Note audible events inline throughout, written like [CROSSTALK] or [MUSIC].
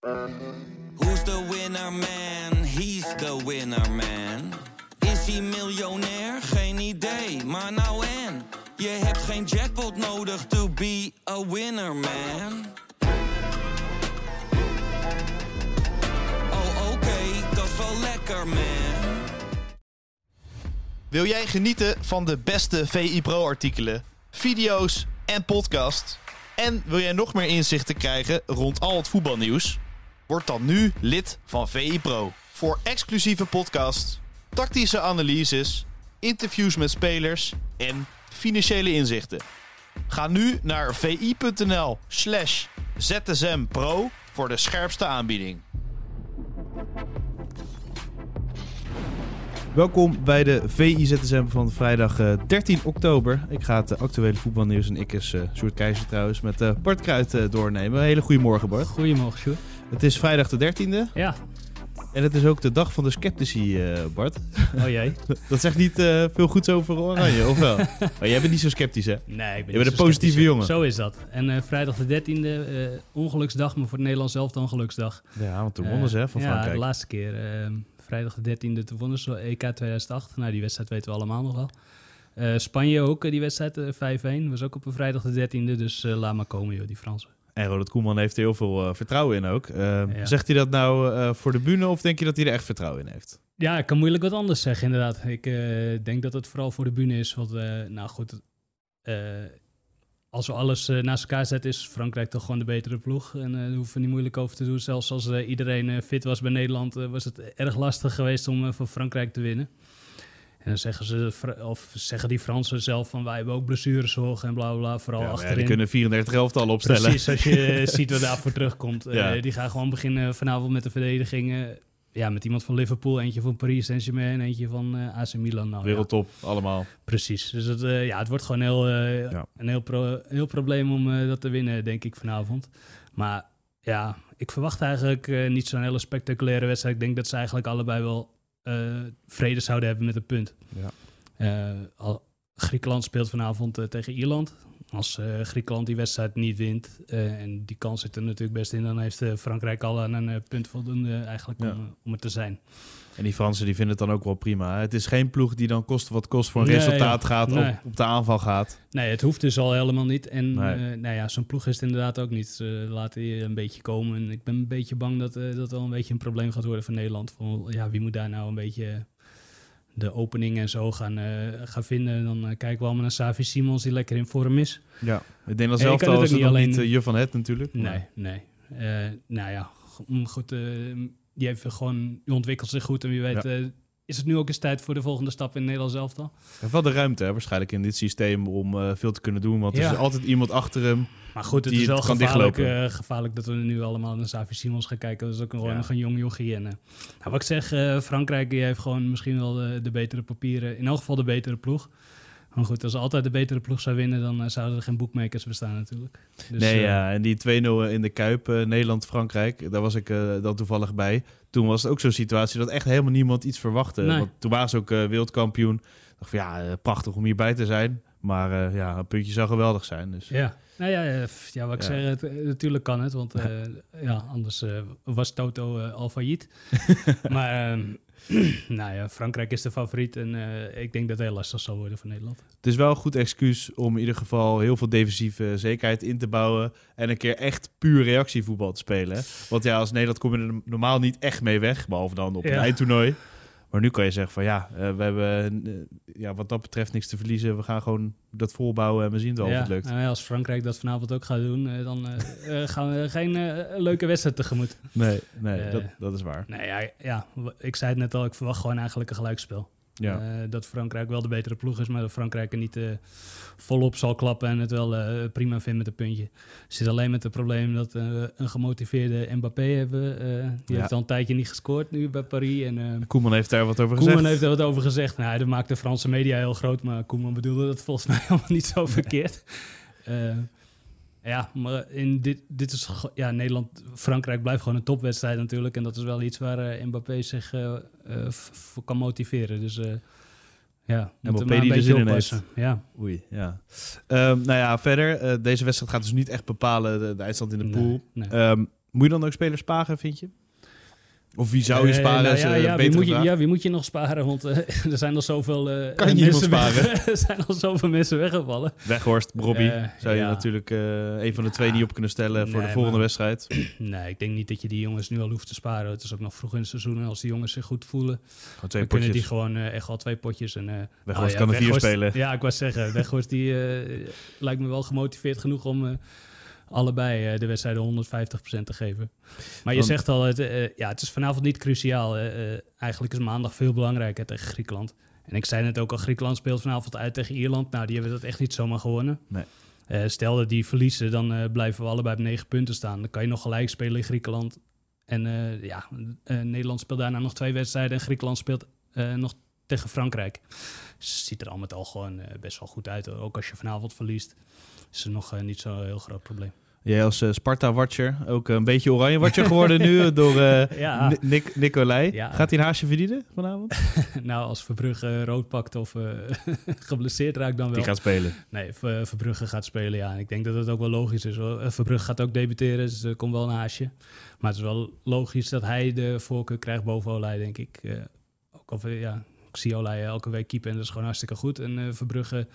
Who's the winner man? He's the winner man. Is hij miljonair? Geen idee, maar nou en. Je hebt geen jackpot nodig to be a winner man. Oh oké, dat is wel lekker man. Wil jij genieten van de beste VI Pro artikelen, video's en podcasts? En wil jij nog meer inzichten krijgen rond al het voetbalnieuws? Word dan nu lid van VI Pro. Voor exclusieve podcasts, tactische analyses, interviews met spelers en financiële inzichten. Ga nu naar vi.nl slash zsmpro voor de scherpste aanbieding. Welkom bij de VIZSM van vrijdag eh, 13 oktober. Ik ga het eh, actuele voetbalnieuws en ik is eh Sjoerd Keizer trouwens met eh, Bart Kruid eh, doornemen. Een hele goede morgen Bart. Goedemorgen, Sjoerd. Het is vrijdag de 13e Ja. en het is ook de dag van de sceptici eh, Bart. Oh jee. [LAUGHS] Dat zegt niet eh, veel goeds over Oranje, of wel? Maar [LAUGHS] jij bent niet zo sceptisch hè? Nee, ik ben Je bent een positieve jongen. Zo is dat. En eh, vrijdag de 13e, eh, ongeluksdag, maar voor het Nederlands zelf dan geluksdag. Ja, want toen wonnen ze hè, van ja, Frankrijk. de laatste keer. eh, vrijdag de 13e, toen wonnen ze EK 2008. Nou, die wedstrijd weten we allemaal nog wel. Spanje ook, die wedstrijd eh, 5-1. Was ook op een vrijdag de 13e, dus laat maar komen joh, die Fransen. En Ronald Koeman heeft er heel veel eh, vertrouwen in ook. Eh, Zegt hij dat nou eh, voor de bühne of denk je dat hij er echt vertrouwen in heeft? Ja, ik kan moeilijk wat anders zeggen, inderdaad. Ik denk dat het vooral voor de bühne is. Want, nou goed, als we alles naast elkaar zetten, is Frankrijk toch gewoon de betere ploeg. En daar hoeven we niet moeilijk over te doen. Zelfs als iedereen fit was bij Nederland, was het erg lastig geweest om voor Frankrijk te winnen. En dan zeggen ze, of zeggen die Fransen zelf van wij hebben ook blessurezorg en bla bla. Vooral Ja, achterin. die kunnen 34 elftal opstellen. Precies, als je [LAUGHS] ziet wat daarvoor terugkomt. Eh, die gaan gewoon beginnen vanavond met de verdediging. eh, ja, met iemand van Liverpool, eentje van Paris Saint-Germain en eentje van eh, AC Milan. Nou, ja, Wereldtop, allemaal. precies. Dus het, eh, ja, het wordt gewoon heel, Ja. een heel, pro- heel probleem om dat te winnen, denk ik, vanavond. Maar ja, ik verwacht eigenlijk niet zo'n hele spectaculaire wedstrijd. Ik denk dat ze eigenlijk allebei wel eh, vrede zouden hebben met een punt. Ja. Eh, Griekenland speelt vanavond eh, tegen Ierland. Als eh, Griekenland die wedstrijd niet wint, eh, en die kans zit er natuurlijk best in, dan heeft eh, Frankrijk al aan een punt voldoende eigenlijk om, Ja. om het te zijn. En die Fransen die vinden het dan ook wel prima. hè? Het is geen ploeg die dan kost wat kost voor een Nee, resultaat ja. gaat, Nee. op, op de aanval gaat. Nee, het hoeft dus al helemaal niet. En Nee. nou ja, zo'n ploeg is het inderdaad ook niet. Ze laten je een beetje komen. En ik ben een beetje bang dat dat wel een beetje een probleem gaat worden voor Nederland. Van, ja, wie moet daar nou een beetje de opening en zo gaan, eh, gaan vinden? Dan eh, kijken we allemaal naar Savi Simons, die lekker in vorm is. Ja. Ik denk dat je zelf al is niet alleen- niet je van het natuurlijk. Nee, maar- nee. Nou ja, go- goed. die, heeft gewoon, die ontwikkelt zich goed. En wie weet Ja. Is het nu ook eens tijd voor de volgende stap in Nederland zelf dan? Heeft wel de ruimte hè, waarschijnlijk in dit systeem om eh, veel te kunnen doen. Want er is altijd iemand achter hem. Maar goed, het Die is wel het gevaarlijk, eh, gevaarlijk dat we nu allemaal naar Savi Simons gaan kijken. Dat is ook gewoon Ja. nog een jong jochie. En, nou, wat ik zeg, eh, Frankrijk die heeft gewoon misschien wel de, de betere papieren. In elk geval de betere ploeg. Maar goed, als altijd de betere ploeg zou winnen, dan eh, zouden er geen boekmakers bestaan natuurlijk. Dus, nee, eh, ja. En die 2-0 in de Kuip, eh, Nederland-Frankrijk, daar was ik eh, dan toevallig bij. Toen was het ook zo'n situatie dat echt helemaal niemand iets verwachtte. Nee. Want toen waren ze ook eh, wereldkampioen. Dacht van ja, eh, prachtig om hierbij te zijn. Maar eh, ja, een puntje zou geweldig zijn. Dus. Ja, nou ja, eh, ja wat ik Ja. zeg, het, eh, natuurlijk kan het, want eh, ja, anders eh, was Toto eh, al failliet. [LAUGHS] maar ehm, [CLEARS THROAT] nou ja, Frankrijk is de favoriet en eh, ik denk dat het heel lastig zal worden voor Nederland. Het is wel een goed excuus om in ieder geval heel veel defensieve zekerheid in te bouwen. En een keer echt puur reactievoetbal te spelen. Want ja, als Nederland kom je er normaal niet echt mee weg. Behalve dan op een Ja. eindtoernooi. Maar nu kan je zeggen van ja, eh, we hebben eh, ja, wat dat betreft niks te verliezen. We gaan gewoon dat volbouwen en we zien het wel of ja, het lukt. nou ja, als Frankrijk dat vanavond ook gaat doen, eh, dan gaan we geen leuke wedstrijd tegemoet. Nee, nee dat, dat is waar. Nee, ja, ja, ik zei het net al, ik verwacht gewoon eigenlijk een gelijkspel. Ja. Eh, dat Frankrijk wel de betere ploeg is, maar dat Frankrijk er niet eh, volop zal klappen en het wel eh, prima vindt met een puntje. Zit alleen met het probleem dat eh, een gemotiveerde Mbappé hebben. die Ja. heeft al een tijdje niet gescoord nu bij Paris. En, Koeman heeft daar wat over Koeman gezegd. heeft er wat over gezegd. Nou, dat maakt de Franse media heel groot, maar Koeman bedoelde dat volgens mij [LAUGHS] helemaal niet zo verkeerd. Eh, ja, maar in dit, dit is ja, Nederland-Frankrijk blijft gewoon een topwedstrijd natuurlijk. En dat is wel iets waar eh, Mbappé zich eh, eh, voor kan motiveren. Dus ja, Mbappé die er zin in oppassen. Ja. Oei, ja. Ehm, nou ja, verder. deze wedstrijd gaat dus niet echt bepalen de, de eindstand in de pool. nee. Ehm, Moet je dan ook spelers sparen, vind je? Of wie zou je Eh, sparen? nou ja, ja, wie moet je, vraag. ja, wie moet je nog sparen? Want eh, [LAUGHS] er zijn al zoveel eh, Kan je niemand mensen weg- sparen? [LAUGHS] er zijn al zoveel mensen weggevallen. Weghorst, Robbie. Zou je natuurlijk eh, een van de twee niet op kunnen stellen voor de volgende maar- wedstrijd. [CLEARS THROAT] Nee, ik denk niet dat je die jongens nu al hoeft te sparen. Het is ook nog vroeg in het seizoen. En als die jongens zich goed voelen, Gewoon twee dan kunnen die gewoon eh, echt al twee potjes. En, eh, Weghorst nou kan er vier spelen. Ja, ik wou zeggen, Weghorst die eh, lijkt me wel gemotiveerd genoeg om eh, allebei eh, de wedstrijden 150% te geven. Maar je zegt al, het, eh, ja, het is vanavond niet cruciaal. eh, eigenlijk is maandag veel belangrijker tegen Griekenland. En ik zei net ook al, Griekenland speelt vanavond uit tegen Ierland. Nou, die hebben dat echt niet zomaar gewonnen. Nee. Stel dat die verliezen, dan blijven we allebei op negen punten staan. Dan kan je nog gelijk spelen in Griekenland. En ja, Nederland speelt daarna nog twee wedstrijden. En Griekenland speelt nog tegen Frankrijk. Ziet er al met al gewoon best wel goed uit. hoor. Ook als je vanavond verliest, is er nog eh, niet zo'n heel groot probleem. Jij als eh, Sparta-watcher, ook een beetje oranje-watcher [LAUGHS] geworden nu eh, door eh, Ja. Ni- Nick, Nicolai. Ja. Gaat hij een haasje verdienen vanavond? [LAUGHS] nou, als Verbrugge rood pakt of eh, [LAUGHS] geblesseerd raakt dan wel. Die gaat spelen. Nee, Ver- Verbrugge gaat spelen, ja. En ik denk dat het ook wel logisch is. hoor. Eh, Verbrugge gaat ook debuteren, dus er komt wel een haasje. Maar het is wel logisch dat hij de voorkeur krijgt boven Olij, denk ik. Eh, ook al, eh, ja, ik zie Olij elke week keepen en dat is gewoon hartstikke goed. En eh, Verbrugge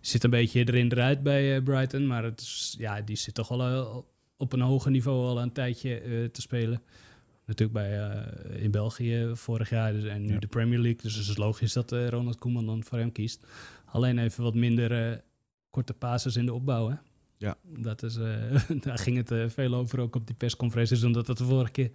zit een beetje erin eruit bij eh, Brighton. Maar het is, ja, die zit toch al eh, op een hoger niveau al een tijdje te spelen. Natuurlijk bij, in België vorig jaar dus, en nu Ja. de Premier League. Dus het is logisch dat Ronald Koeman dan voor hem kiest. Alleen even wat minder korte pases in de opbouw. Hè? Ja. Dat is, [LAUGHS] daar ging het veel over ook op die persconferenties. Omdat het de vorige keer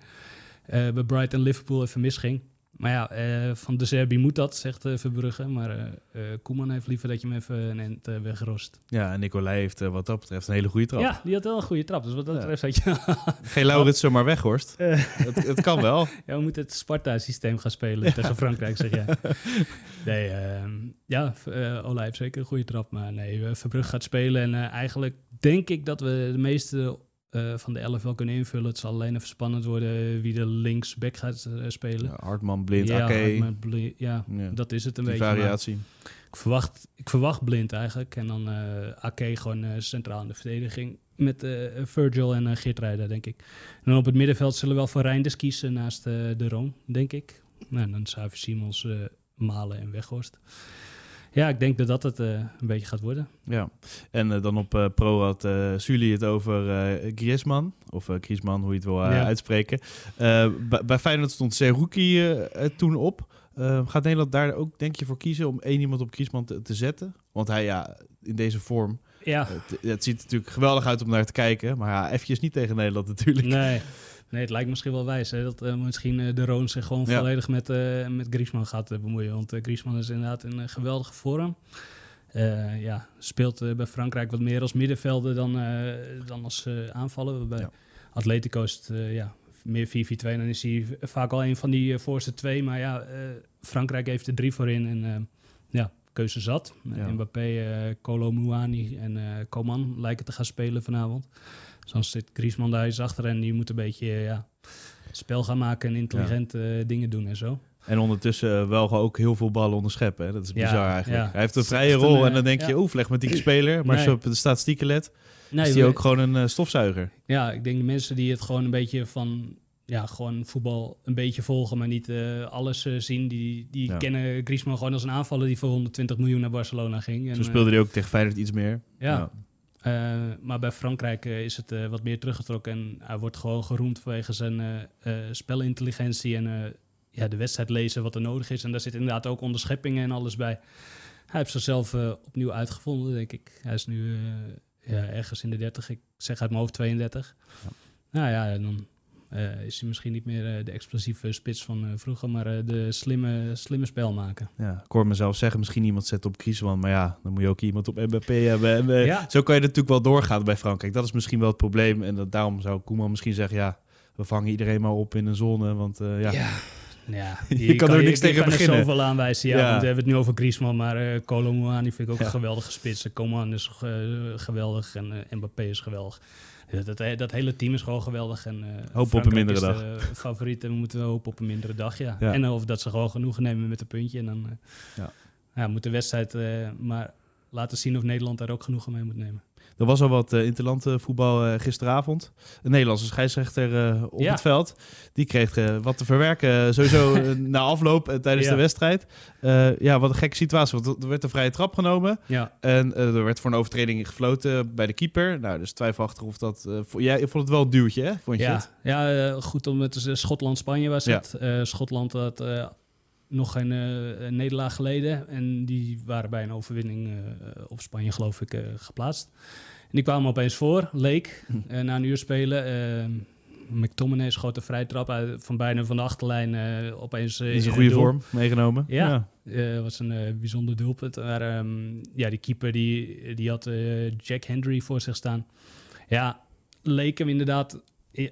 bij Brighton Liverpool even misging. Maar ja, eh, van de Serbi moet dat, zegt eh, Verbrugge. Maar eh, Koeman heeft liever dat je hem even een end wegrost. Ja, en Nicolai heeft wat dat betreft een hele goede trap. Ja, die had wel een goede trap. Dus wat dat betreft had je... [LAUGHS] Geen Laurits zomaar weghorst. Het, het kan wel. [LAUGHS] Ja, we moeten het Sparta-systeem gaan spelen tegen Frankrijk, zeg jij. [LAUGHS] Nee, ehm, ja, Ola heeft zeker een goede trap. Maar nee, Verbrugge gaat spelen. En eigenlijk denk ik dat we de meeste uh, van de elf wel kunnen invullen. Het zal alleen even spannend worden wie de linksback gaat uh, spelen. Ja, Hartman, Blind, ja. Hartman, Blind, ja, Ja. dat is het een Die beetje. variatie. Ik verwacht, ik verwacht Blind eigenlijk. En dan uh, Ake gewoon centraal in de verdediging. Met Virgil en uh, Geertruida, denk ik. En dan op het middenveld zullen we wel voor Reinders kiezen naast de Roon, denk ik. Nou, en dan Xavier Simons, Malen en Weghorst. Ja, ik denk dat dat het uh, een beetje gaat worden. Ja, en uh, dan op uh, pro had uh, Sully het over uh, Griezmann, of Griezmann, hoe je het wil Ja. uitspreken. Bij, Feyenoord stond Seruki toen op. Gaat Nederland daar ook, denk je, voor kiezen om één iemand op Griezmann te, te zetten? Want hij, ja, in deze vorm, Ja, het, het ziet natuurlijk geweldig uit om naar te kijken. Maar ja, eventjes niet tegen Nederland natuurlijk. nee. Nee, het lijkt misschien wel wijs hè, dat uh, misschien uh, de Roon zich gewoon Ja. volledig met, uh, met Griezmann gaat bemoeien. Want Griezmann is inderdaad in een geweldige vorm. Ja, speelt bij Frankrijk wat meer als middenvelder dan, dan als aanvaller. Bij Ja. Atletico is het ja, meer 4-4-2. Dan is hij vaak al een van die voorste twee. Maar ja, Frankrijk heeft er drie voor in. En ja, keuze zat. Ja. Mbappé, Kolo Muani en Coman lijken te gaan spelen vanavond. Dus dan zit Griezmann daar eens achter en die moet een beetje uh, ja, spel gaan maken en intelligente uh, dingen doen en zo. En ondertussen wel ook heel veel ballen onderscheppen. Hè? Dat is Ja, bizar eigenlijk. ja. Hij heeft een is vrije rol een, en dan eh, denk je, ja. oeh, flegmatieke speler. Maar Nee. als je op de statistieken let, Nee, is hij ook gewoon een eh, stofzuiger. Ja, ik denk de mensen die het gewoon een beetje van ja, gewoon voetbal een beetje volgen, maar niet eh, alles eh, zien, die, die kennen Griezmann gewoon als een aanvaller die voor 120 miljoen naar Barcelona ging. En, Zo eh, speelde hij ook tegen Feyenoord iets meer. ja. Eh, maar bij Frankrijk eh, is het eh, wat meer teruggetrokken en hij wordt gewoon geroemd vanwege zijn spelintelligentie en ja, de wedstrijd lezen wat er nodig is. En daar zit inderdaad ook onderscheppingen en alles bij. Hij heeft zichzelf opnieuw uitgevonden, denk ik. Hij is nu ja, ergens in de 30, ik zeg uit mijn hoofd 32. Ja. Nou ja, en dan eh, is hij misschien niet meer eh, de explosieve spits van eh, vroeger, maar de slimme, slimme spel maken. Ja, ik hoor mezelf zeggen, misschien iemand zet op Griezmann. Maar ja, dan moet je ook iemand op Mbappé hebben. En, Ja. Zo kan je natuurlijk wel doorgaan bij Frankrijk. Dat is misschien wel het probleem. En dat, daarom zou Koeman misschien zeggen, ja, we vangen iedereen maar op in een zone. Want ja, Ja. Ja, [LAUGHS] Je kan er niks tegen kan er beginnen. zoveel aanwijzen. Ja, Ja. Want we hebben het nu over Griezmann, maar uh, Kolo Muani vind ik ook Ja. een geweldige spits. Coman is geweldig en eh, Mbappé is geweldig. Ja, dat, dat, dat hele team is gewoon geweldig. En, eh, op een mindere dag. eh, [LAUGHS] favoriet en we moeten hopen op een mindere dag, ja. Ja. En of dat ze gewoon genoegen nemen met een puntje. En dan eh, Ja. ja. moet de wedstrijd... eh, maar laten zien of Nederland daar ook genoegen mee moet nemen. Er was al wat uh, interland voetbal uh, gisteravond. Een Nederlandse scheidsrechter op Ja. het veld. Die kreeg wat te verwerken sowieso [LAUGHS] na afloop en tijdens Ja. de wedstrijd. ja, wat een gekke situatie. Want er werd een vrije trap genomen. Ja, En er werd voor een overtreding gefloten bij de keeper. Nou, dus twijfelachtig of dat... eh, vo- jij vond het wel een duwtje, hè? Vond je ja, het? ja eh, goed om het. Schotland-Spanje was het. Eh, Schotland had eh, nog geen eh, een nederlaag geleden. En die waren bij een overwinning eh, op Spanje, geloof ik, eh, geplaatst. En die kwamen opeens voor, leek, eh, na een uur spelen. McTominay schoot een vrije trap uit, van bijna van de achterlijn opeens In zijn in goede vorm meegenomen. Ja. Was een bijzonder doelpunt. Maar ehm, ja, die keeper die, die had Jack Hendry voor zich staan. Ja, leek hem inderdaad...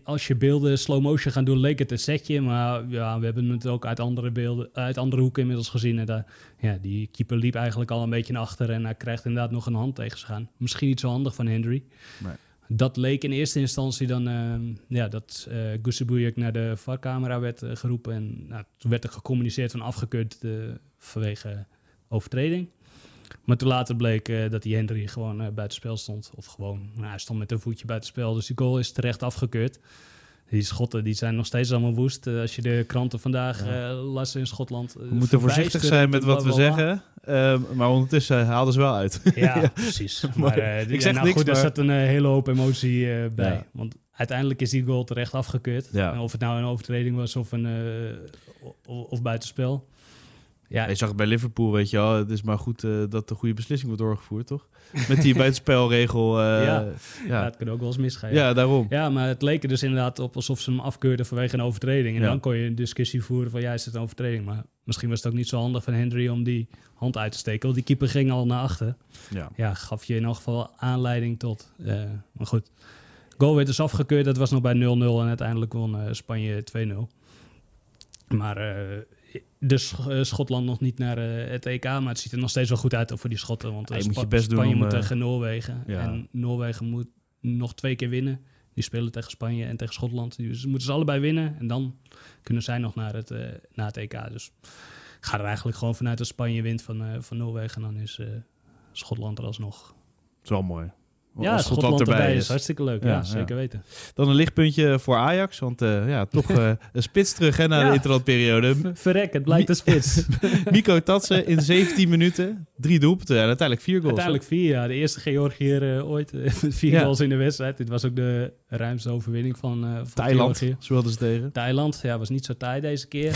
Als je beelden slow motion gaan doen, leek het een setje. Maar ja, we hebben het ook uit andere beelden, uit andere hoeken inmiddels gezien. En daar, ja, die keeper liep eigenlijk al een beetje naar achter. En hij krijgt inderdaad nog een hand tegen zich aan. Misschien niet zo handig van Hendry. Nee. Dat leek in eerste instantie dan ehm, ja, dat Gusebujuk naar de VAR-camera werd eh, geroepen. En nou, toen werd er gecommuniceerd van afgekeurd eh, vanwege overtreding. Maar toen later bleek eh, dat die Henry gewoon eh buitenspel stond. Of gewoon, nou, hij stond met een voetje buitenspel. Dus die goal is terecht afgekeurd. Die Schotten die zijn nog steeds allemaal woest. Eh, als je de kranten vandaag eh, las in Schotland. We moeten voorzichtig zijn met wat we zeggen. Ehm, maar ondertussen haalden ze wel uit. Ja, [LAUGHS] precies. Maar, Ik ja, zeg nou niks, goed, er zat een hele hoop emotie bij. Ja. Want uiteindelijk is die goal terecht afgekeurd. Ja. Of het nou een overtreding was of, een, eh, o- of buitenspel. Ja, je zag het bij Liverpool, weet je wel. Het is maar goed eh, dat de goede beslissing wordt doorgevoerd, toch? Met die [LAUGHS] buitenspelregel. eh Ja. ja. ja, het kan ook wel eens misgaan. ja, daarom. Ja, maar het leek er dus inderdaad op alsof ze hem afkeurden vanwege een overtreding. En dan kon je een discussie voeren van ja, is het een overtreding? Maar misschien was het ook niet zo handig van Henry om die hand uit te steken. Want die keeper ging al naar achter. Ja. Ja, gaf je in elk geval aanleiding tot. eh, maar goed, goal werd dus afgekeurd. Dat was nog bij 0-0 en uiteindelijk won Spanje 2-0. Maar dus Schotland nog niet naar eh, het EK. Maar het ziet er nog steeds wel goed uit voor die Schotten. Want eh, je moet je Spa- best doen Spanje om, moet tegen Noorwegen. ja. En Noorwegen moet nog twee keer winnen. Die spelen tegen Spanje en tegen Schotland. Dus moeten ze allebei winnen. En dan kunnen zij nog naar het, naar het EK. Dus ik ga er eigenlijk gewoon vanuit dat Spanje wint van, van Noorwegen. En dan is Schotland er alsnog. Dat is wel mooi. Ja, Als Schotland, erbij is. hartstikke leuk. Ja, Ja, zeker ja. weten. Dan een lichtpuntje voor Ajax. Want eh, ja, toch [LAUGHS] eh, een spits terug hè, na Ja. de interlandperiode. Verrek, het blijkt een spits. [LAUGHS] Mico Tatsen in 17 minuten. Drie doelpunten en uiteindelijk vier goals. Uiteindelijk vier, ja. De eerste Georgiër eh, ooit. [LAUGHS] vier Ja. goals in de wedstrijd. Dit was ook de ruimste overwinning van, van Thailand Georgië. speelden ze tegen. Thailand, ja, was niet zo taai deze keer.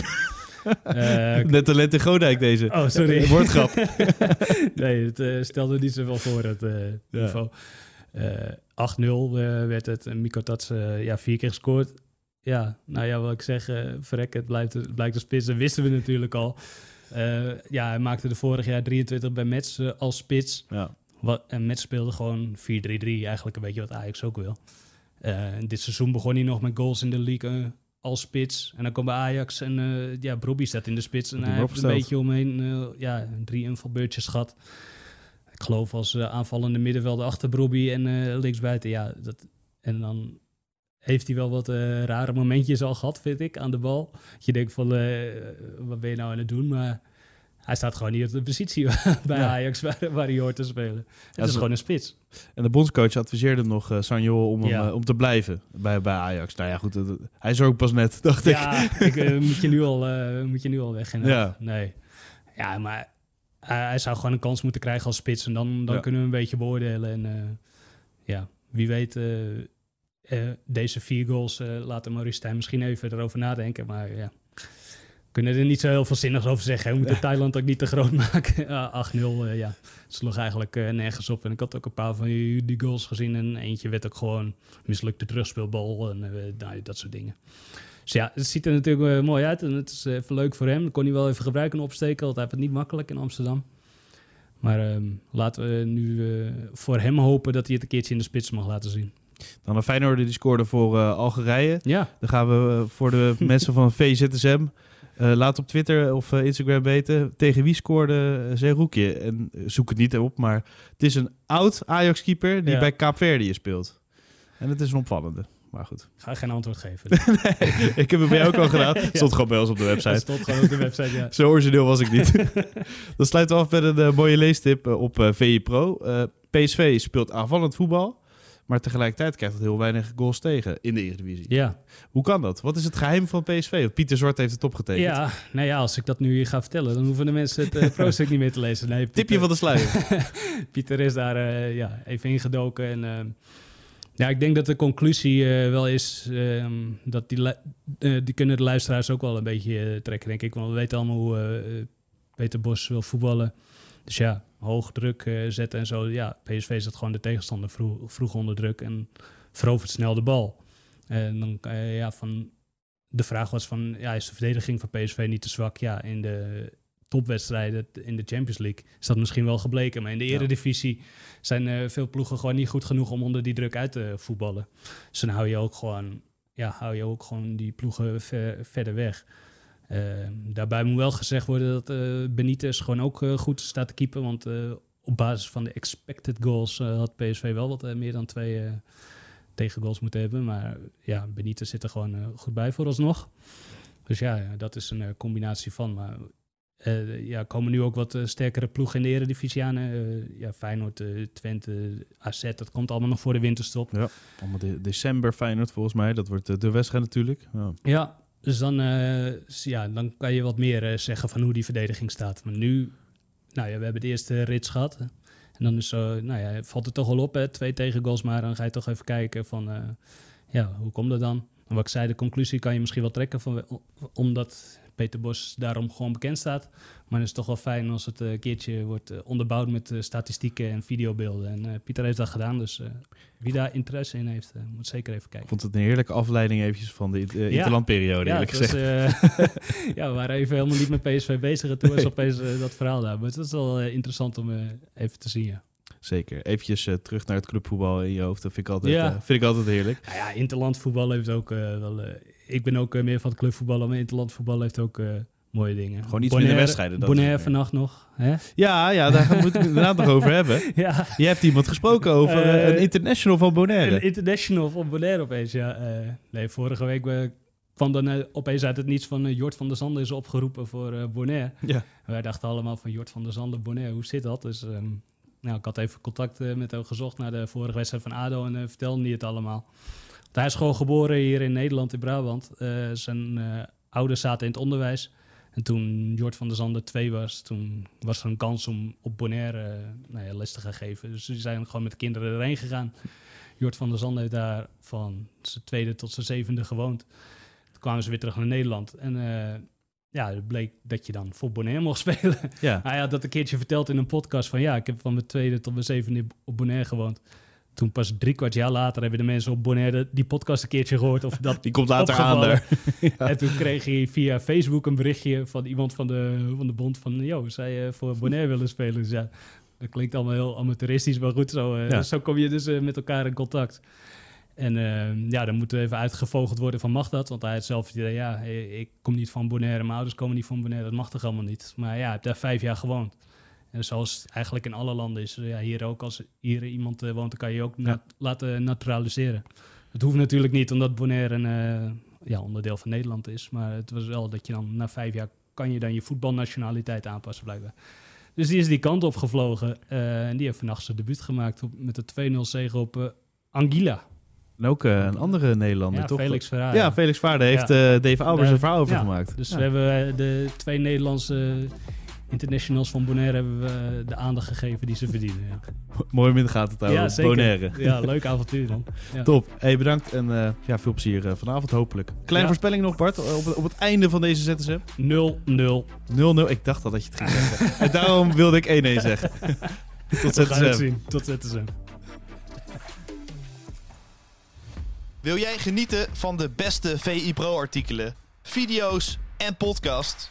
Eh, Net talent in Godijk deze. oh, sorry. Woordgrap. nee, het stelde niet zoveel voor, het eh, niveau. Eh 8-0 eh, werd het. En Miko Tats eh, ja, vier keer gescoord. Ja, nou ja, wat ik zeg, eh verrek, het blijft, het blijkt een spits. Dat wisten we natuurlijk al. Eh, ja, hij maakte de vorig jaar 23 bij Mets eh, als spits. Ja. Wat, en Mets speelde gewoon 4-3-3, eigenlijk een beetje wat Ajax ook wil. Eh, dit seizoen begon hij nog met goals in de league eh, als spits. En dan kwam bij Ajax en eh ja, Brobbey staat in de spits. En hij heeft een beetje omheen eh, ja, drie invalbeurtjes gehad. Ik geloof als eh, aanvallende middenvelder achter Brobbey en eh linksbuiten. Ja, dat, en dan heeft hij wel wat eh, rare momentjes al gehad, vind ik, aan de bal. Dat je denkt van, wat ben je nou aan het doen? Maar hij staat gewoon niet op de positie [LAUGHS] bij Ja. Ajax waar, waar hij hoort te spelen. Het dat- is gewoon een spits. En de bondscoach adviseerde hem nog, Sanjo, om, Ja. om te blijven bij, bij Ajax. Nou ja, goed. dat- hij is er ook pas net, dacht ik. Ja, ik, moet, je nu al, moet je nu al weg. inderdaad. Nee. Ja, maar hij, zou gewoon een kans moeten krijgen als spits. En dan, dan Ja. kunnen we een beetje beoordelen. En eh, ja, wie weet, eh, eh, deze vier goals laten Maurice Stijn misschien even erover nadenken. Maar ja, we kunnen er niet zo heel veel zinnigs over zeggen. We moeten Thailand ook niet te groot [LAUGHS] maken. Ja, 8-0, eh, ja. Het sloeg eigenlijk nergens op. En ik had ook een paar van die, goals gezien. En eentje werd ook gewoon mislukte terugspeelbal en nou, dat soort dingen. Dus ja, het ziet er natuurlijk eh, mooi uit. En het is eh, even leuk voor hem. Dat kon hij wel even gebruiken en opsteken. Want hij heeft het niet makkelijk in Amsterdam. Maar ehm, laten we nu eh, voor hem hopen dat hij het een keertje in de spits mag laten zien. Dan een Feyenoord die scoorde voor Algerije. Ja, Dan gaan we voor de [LAUGHS] mensen van VZSM... eh, laat op Twitter of Instagram weten tegen wie scoorde uh, Zerouki. En zoek het niet op, maar het is een oud Ajax-keeper die Ja. bij Kaapverdië speelt. En het is een opvallende. Maar goed. Ik ga geen antwoord geven. [LAUGHS] ik heb het bij jou ook al gedaan. [LAUGHS] Stond gewoon bij ons op de website. stond gewoon op de website, ja. [LAUGHS] Zo origineel was ik niet. Dan sluiten we af met een eh, mooie leestip eh, op eh, VI Pro. PSV speelt aanvallend voetbal, maar tegelijkertijd krijgt het heel weinig goals tegen in de Eredivisie. Ja, Hoe kan dat? Wat is het geheim van PSV? Want Pieter Zwart heeft het opgetekend. ja, nou ja, als ik dat nu hier ga vertellen, dan hoeven de mensen het uh, pro-stuk niet meer te lezen. Nee, Tipje van de sluier. Pieter is daar ja, even ingedoken. En, ja, ik denk dat de conclusie eh, wel is ehm, dat die, eh, die kunnen de luisteraars ook wel een beetje eh, trekken, denk ik. Want we weten allemaal hoe Peter Bos wil voetballen. Dus ja, hoog druk zetten en zo. Ja, PSV zet gewoon de tegenstander vroeg, vroeg onder druk en verovert snel de bal. En dan, ja, van, de vraag was van, ja, is de verdediging van PSV niet te zwak? Ja, in de topwedstrijden in de Champions League is dat misschien wel gebleken. Maar in de Ja. eredivisie zijn eh, veel ploegen gewoon niet goed genoeg om onder die druk uit te voetballen. Dus dan hou je ook gewoon, ja, hou je ook gewoon die ploegen ver- verder weg. Eh, daarbij moet wel gezegd worden dat eh Benitez gewoon ook eh, goed staat te keepen. Want op basis van de expected goals had PSV wel wat meer dan twee tegengoals moeten hebben. Maar ja, Benitez zit er gewoon goed bij vooralsnog. Dus ja, ja, dat is een combinatie van. Maar eh, ja, komen nu ook wat eh, sterkere ploegen in de Eredivisie aan. eh, ja, Feyenoord, Twente, AZ, dat komt allemaal nog voor de winterstop. Allemaal de- december Feyenoord volgens mij. Dat wordt de wedstrijd natuurlijk. Ja. Ja, dus dan, ja, dan kan je wat meer zeggen van hoe die verdediging staat. Maar nu, nou ja, we hebben de eerste rits gehad. En dan is zo, nou ja, valt het toch wel op, hè? Twee tegengoals, maar dan ga je toch even kijken van, ja, hoe komt dat dan? En wat ik zei, de conclusie kan je misschien wel trekken, van, omdat Peter Bos daarom gewoon bekend staat. Maar het is toch wel fijn als het eh, een keertje wordt eh, onderbouwd met eh, statistieken en videobeelden. En Pieter heeft dat gedaan, dus wie daar interesse in heeft, moet zeker even Ik kijken. vond het een heerlijke afleiding eventjes van de uh, Ja. interlandperiode, Ja, eerlijk was, gezegd. [LAUGHS] ja, we waren even helemaal niet met PSV bezig en toen was opeens dat verhaal daar. Maar het was wel interessant om even te zien, ja. Zeker. Eventjes terug naar het clubvoetbal in je hoofd. Dat vind ik altijd, Ja. vind ik altijd heerlijk. Nou ja, interland voetbal heeft ook wel... ik ben ook eh, meer van het clubvoetballen, maar interland voetbal heeft ook eh, mooie dingen. Gewoon iets minder wedstrijden, dat Bonaire vannacht nog, hè? Ja, ja, daar moeten we het inderdaad nog over hebben. [LAUGHS] Ja, Je hebt iemand gesproken over eh, een international van Bonaire. een international van Bonaire opeens, ja. nee, vorige week eh, kwam dan opeens uit het niets van Jort van der Zanden is opgeroepen voor Bonaire. Ja. Wij dachten allemaal van Jort van der Zanden, Bonaire, hoe zit dat? Dus ehm, nou, ik had even contact met hem gezocht naar de vorige wedstrijd van ADO en vertelde hij het allemaal. Hij is gewoon geboren hier in Nederland, in Brabant. Eh, zijn eh, ouders zaten in het onderwijs. En toen Jort van der Zanden twee was, toen was er een kans om op Bonaire eh, nou ja, les te gaan geven. Dus die zijn gewoon met de kinderen erheen gegaan. Jort van der Zanden heeft daar van zijn tweede tot zijn zevende gewoond. Toen kwamen ze weer terug naar Nederland. En ja, het bleek dat je dan voor Bonaire mocht [LAUGHS] spelen. Ja. Hij had dat een keertje verteld in een podcast van ja, ik heb van mijn tweede tot mijn zevende op Bonaire gewoond. Toen pas drie kwart jaar later hebben de mensen op Bonaire die podcast een keertje gehoord. Of dat [LAUGHS] Die komt later aan daar. [LAUGHS] En toen kreeg hij via Facebook een berichtje van iemand van de, van de bond van... ...joh, zij voor Bonaire willen spelen. Dus ja, dat klinkt allemaal heel amateuristisch, maar goed, zo, eh, Ja. zo kom je dus eh, met elkaar in contact. En eh, ja, dan moet er even uitgevogeld worden van mag dat? Want hij had zelf het idee, ja, ik kom niet van Bonaire, mijn ouders komen niet van Bonaire, dat mag toch helemaal niet? Maar ja, heeft daar vijf jaar gewoond. En zoals het eigenlijk in alle landen is, ja, hier ook, als hier iemand eh, woont, dan kan je ook laten naturaliseren. Het hoeft natuurlijk niet, omdat Bonaire een eh, ja, onderdeel van Nederland is. Maar het was wel dat je dan na vijf jaar kan je dan je voetbalnationaliteit aanpassen blijkbaar. Dus die is die kant op gevlogen. eh, en die heeft vannacht zijn debuut gemaakt op, met de 2-0 zege op Anguilla. En ook een andere Nederlander, Ja, toch? Felix Ferrari. Ja, Felix Vaarde heeft Ja. Dave Albers een verhaal over gemaakt. Dus we hebben de twee Nederlandse internationals van Bonaire hebben we eh, de aandacht gegeven die ze verdienen. Ja, [LAUGHS] Mooi om in de gaten te houden. ja zeker. Bonaire. Ja, leuk avontuur dan. [LAUGHS] Ja. Top. Hey, bedankt en eh, ja, veel plezier eh, vanavond hopelijk. Kleine Ja. voorspelling nog Bart, op, het- op het einde van deze ZSM. 0-0. 0-0. Ik dacht al dat je het ging zeggen. en daarom wilde ik 1-1 zeggen. [LAUGHS] Tot We gaan het ZSM. zien. Tot ZSM. Wil jij genieten van de beste VI Pro artikelen, video's en podcast?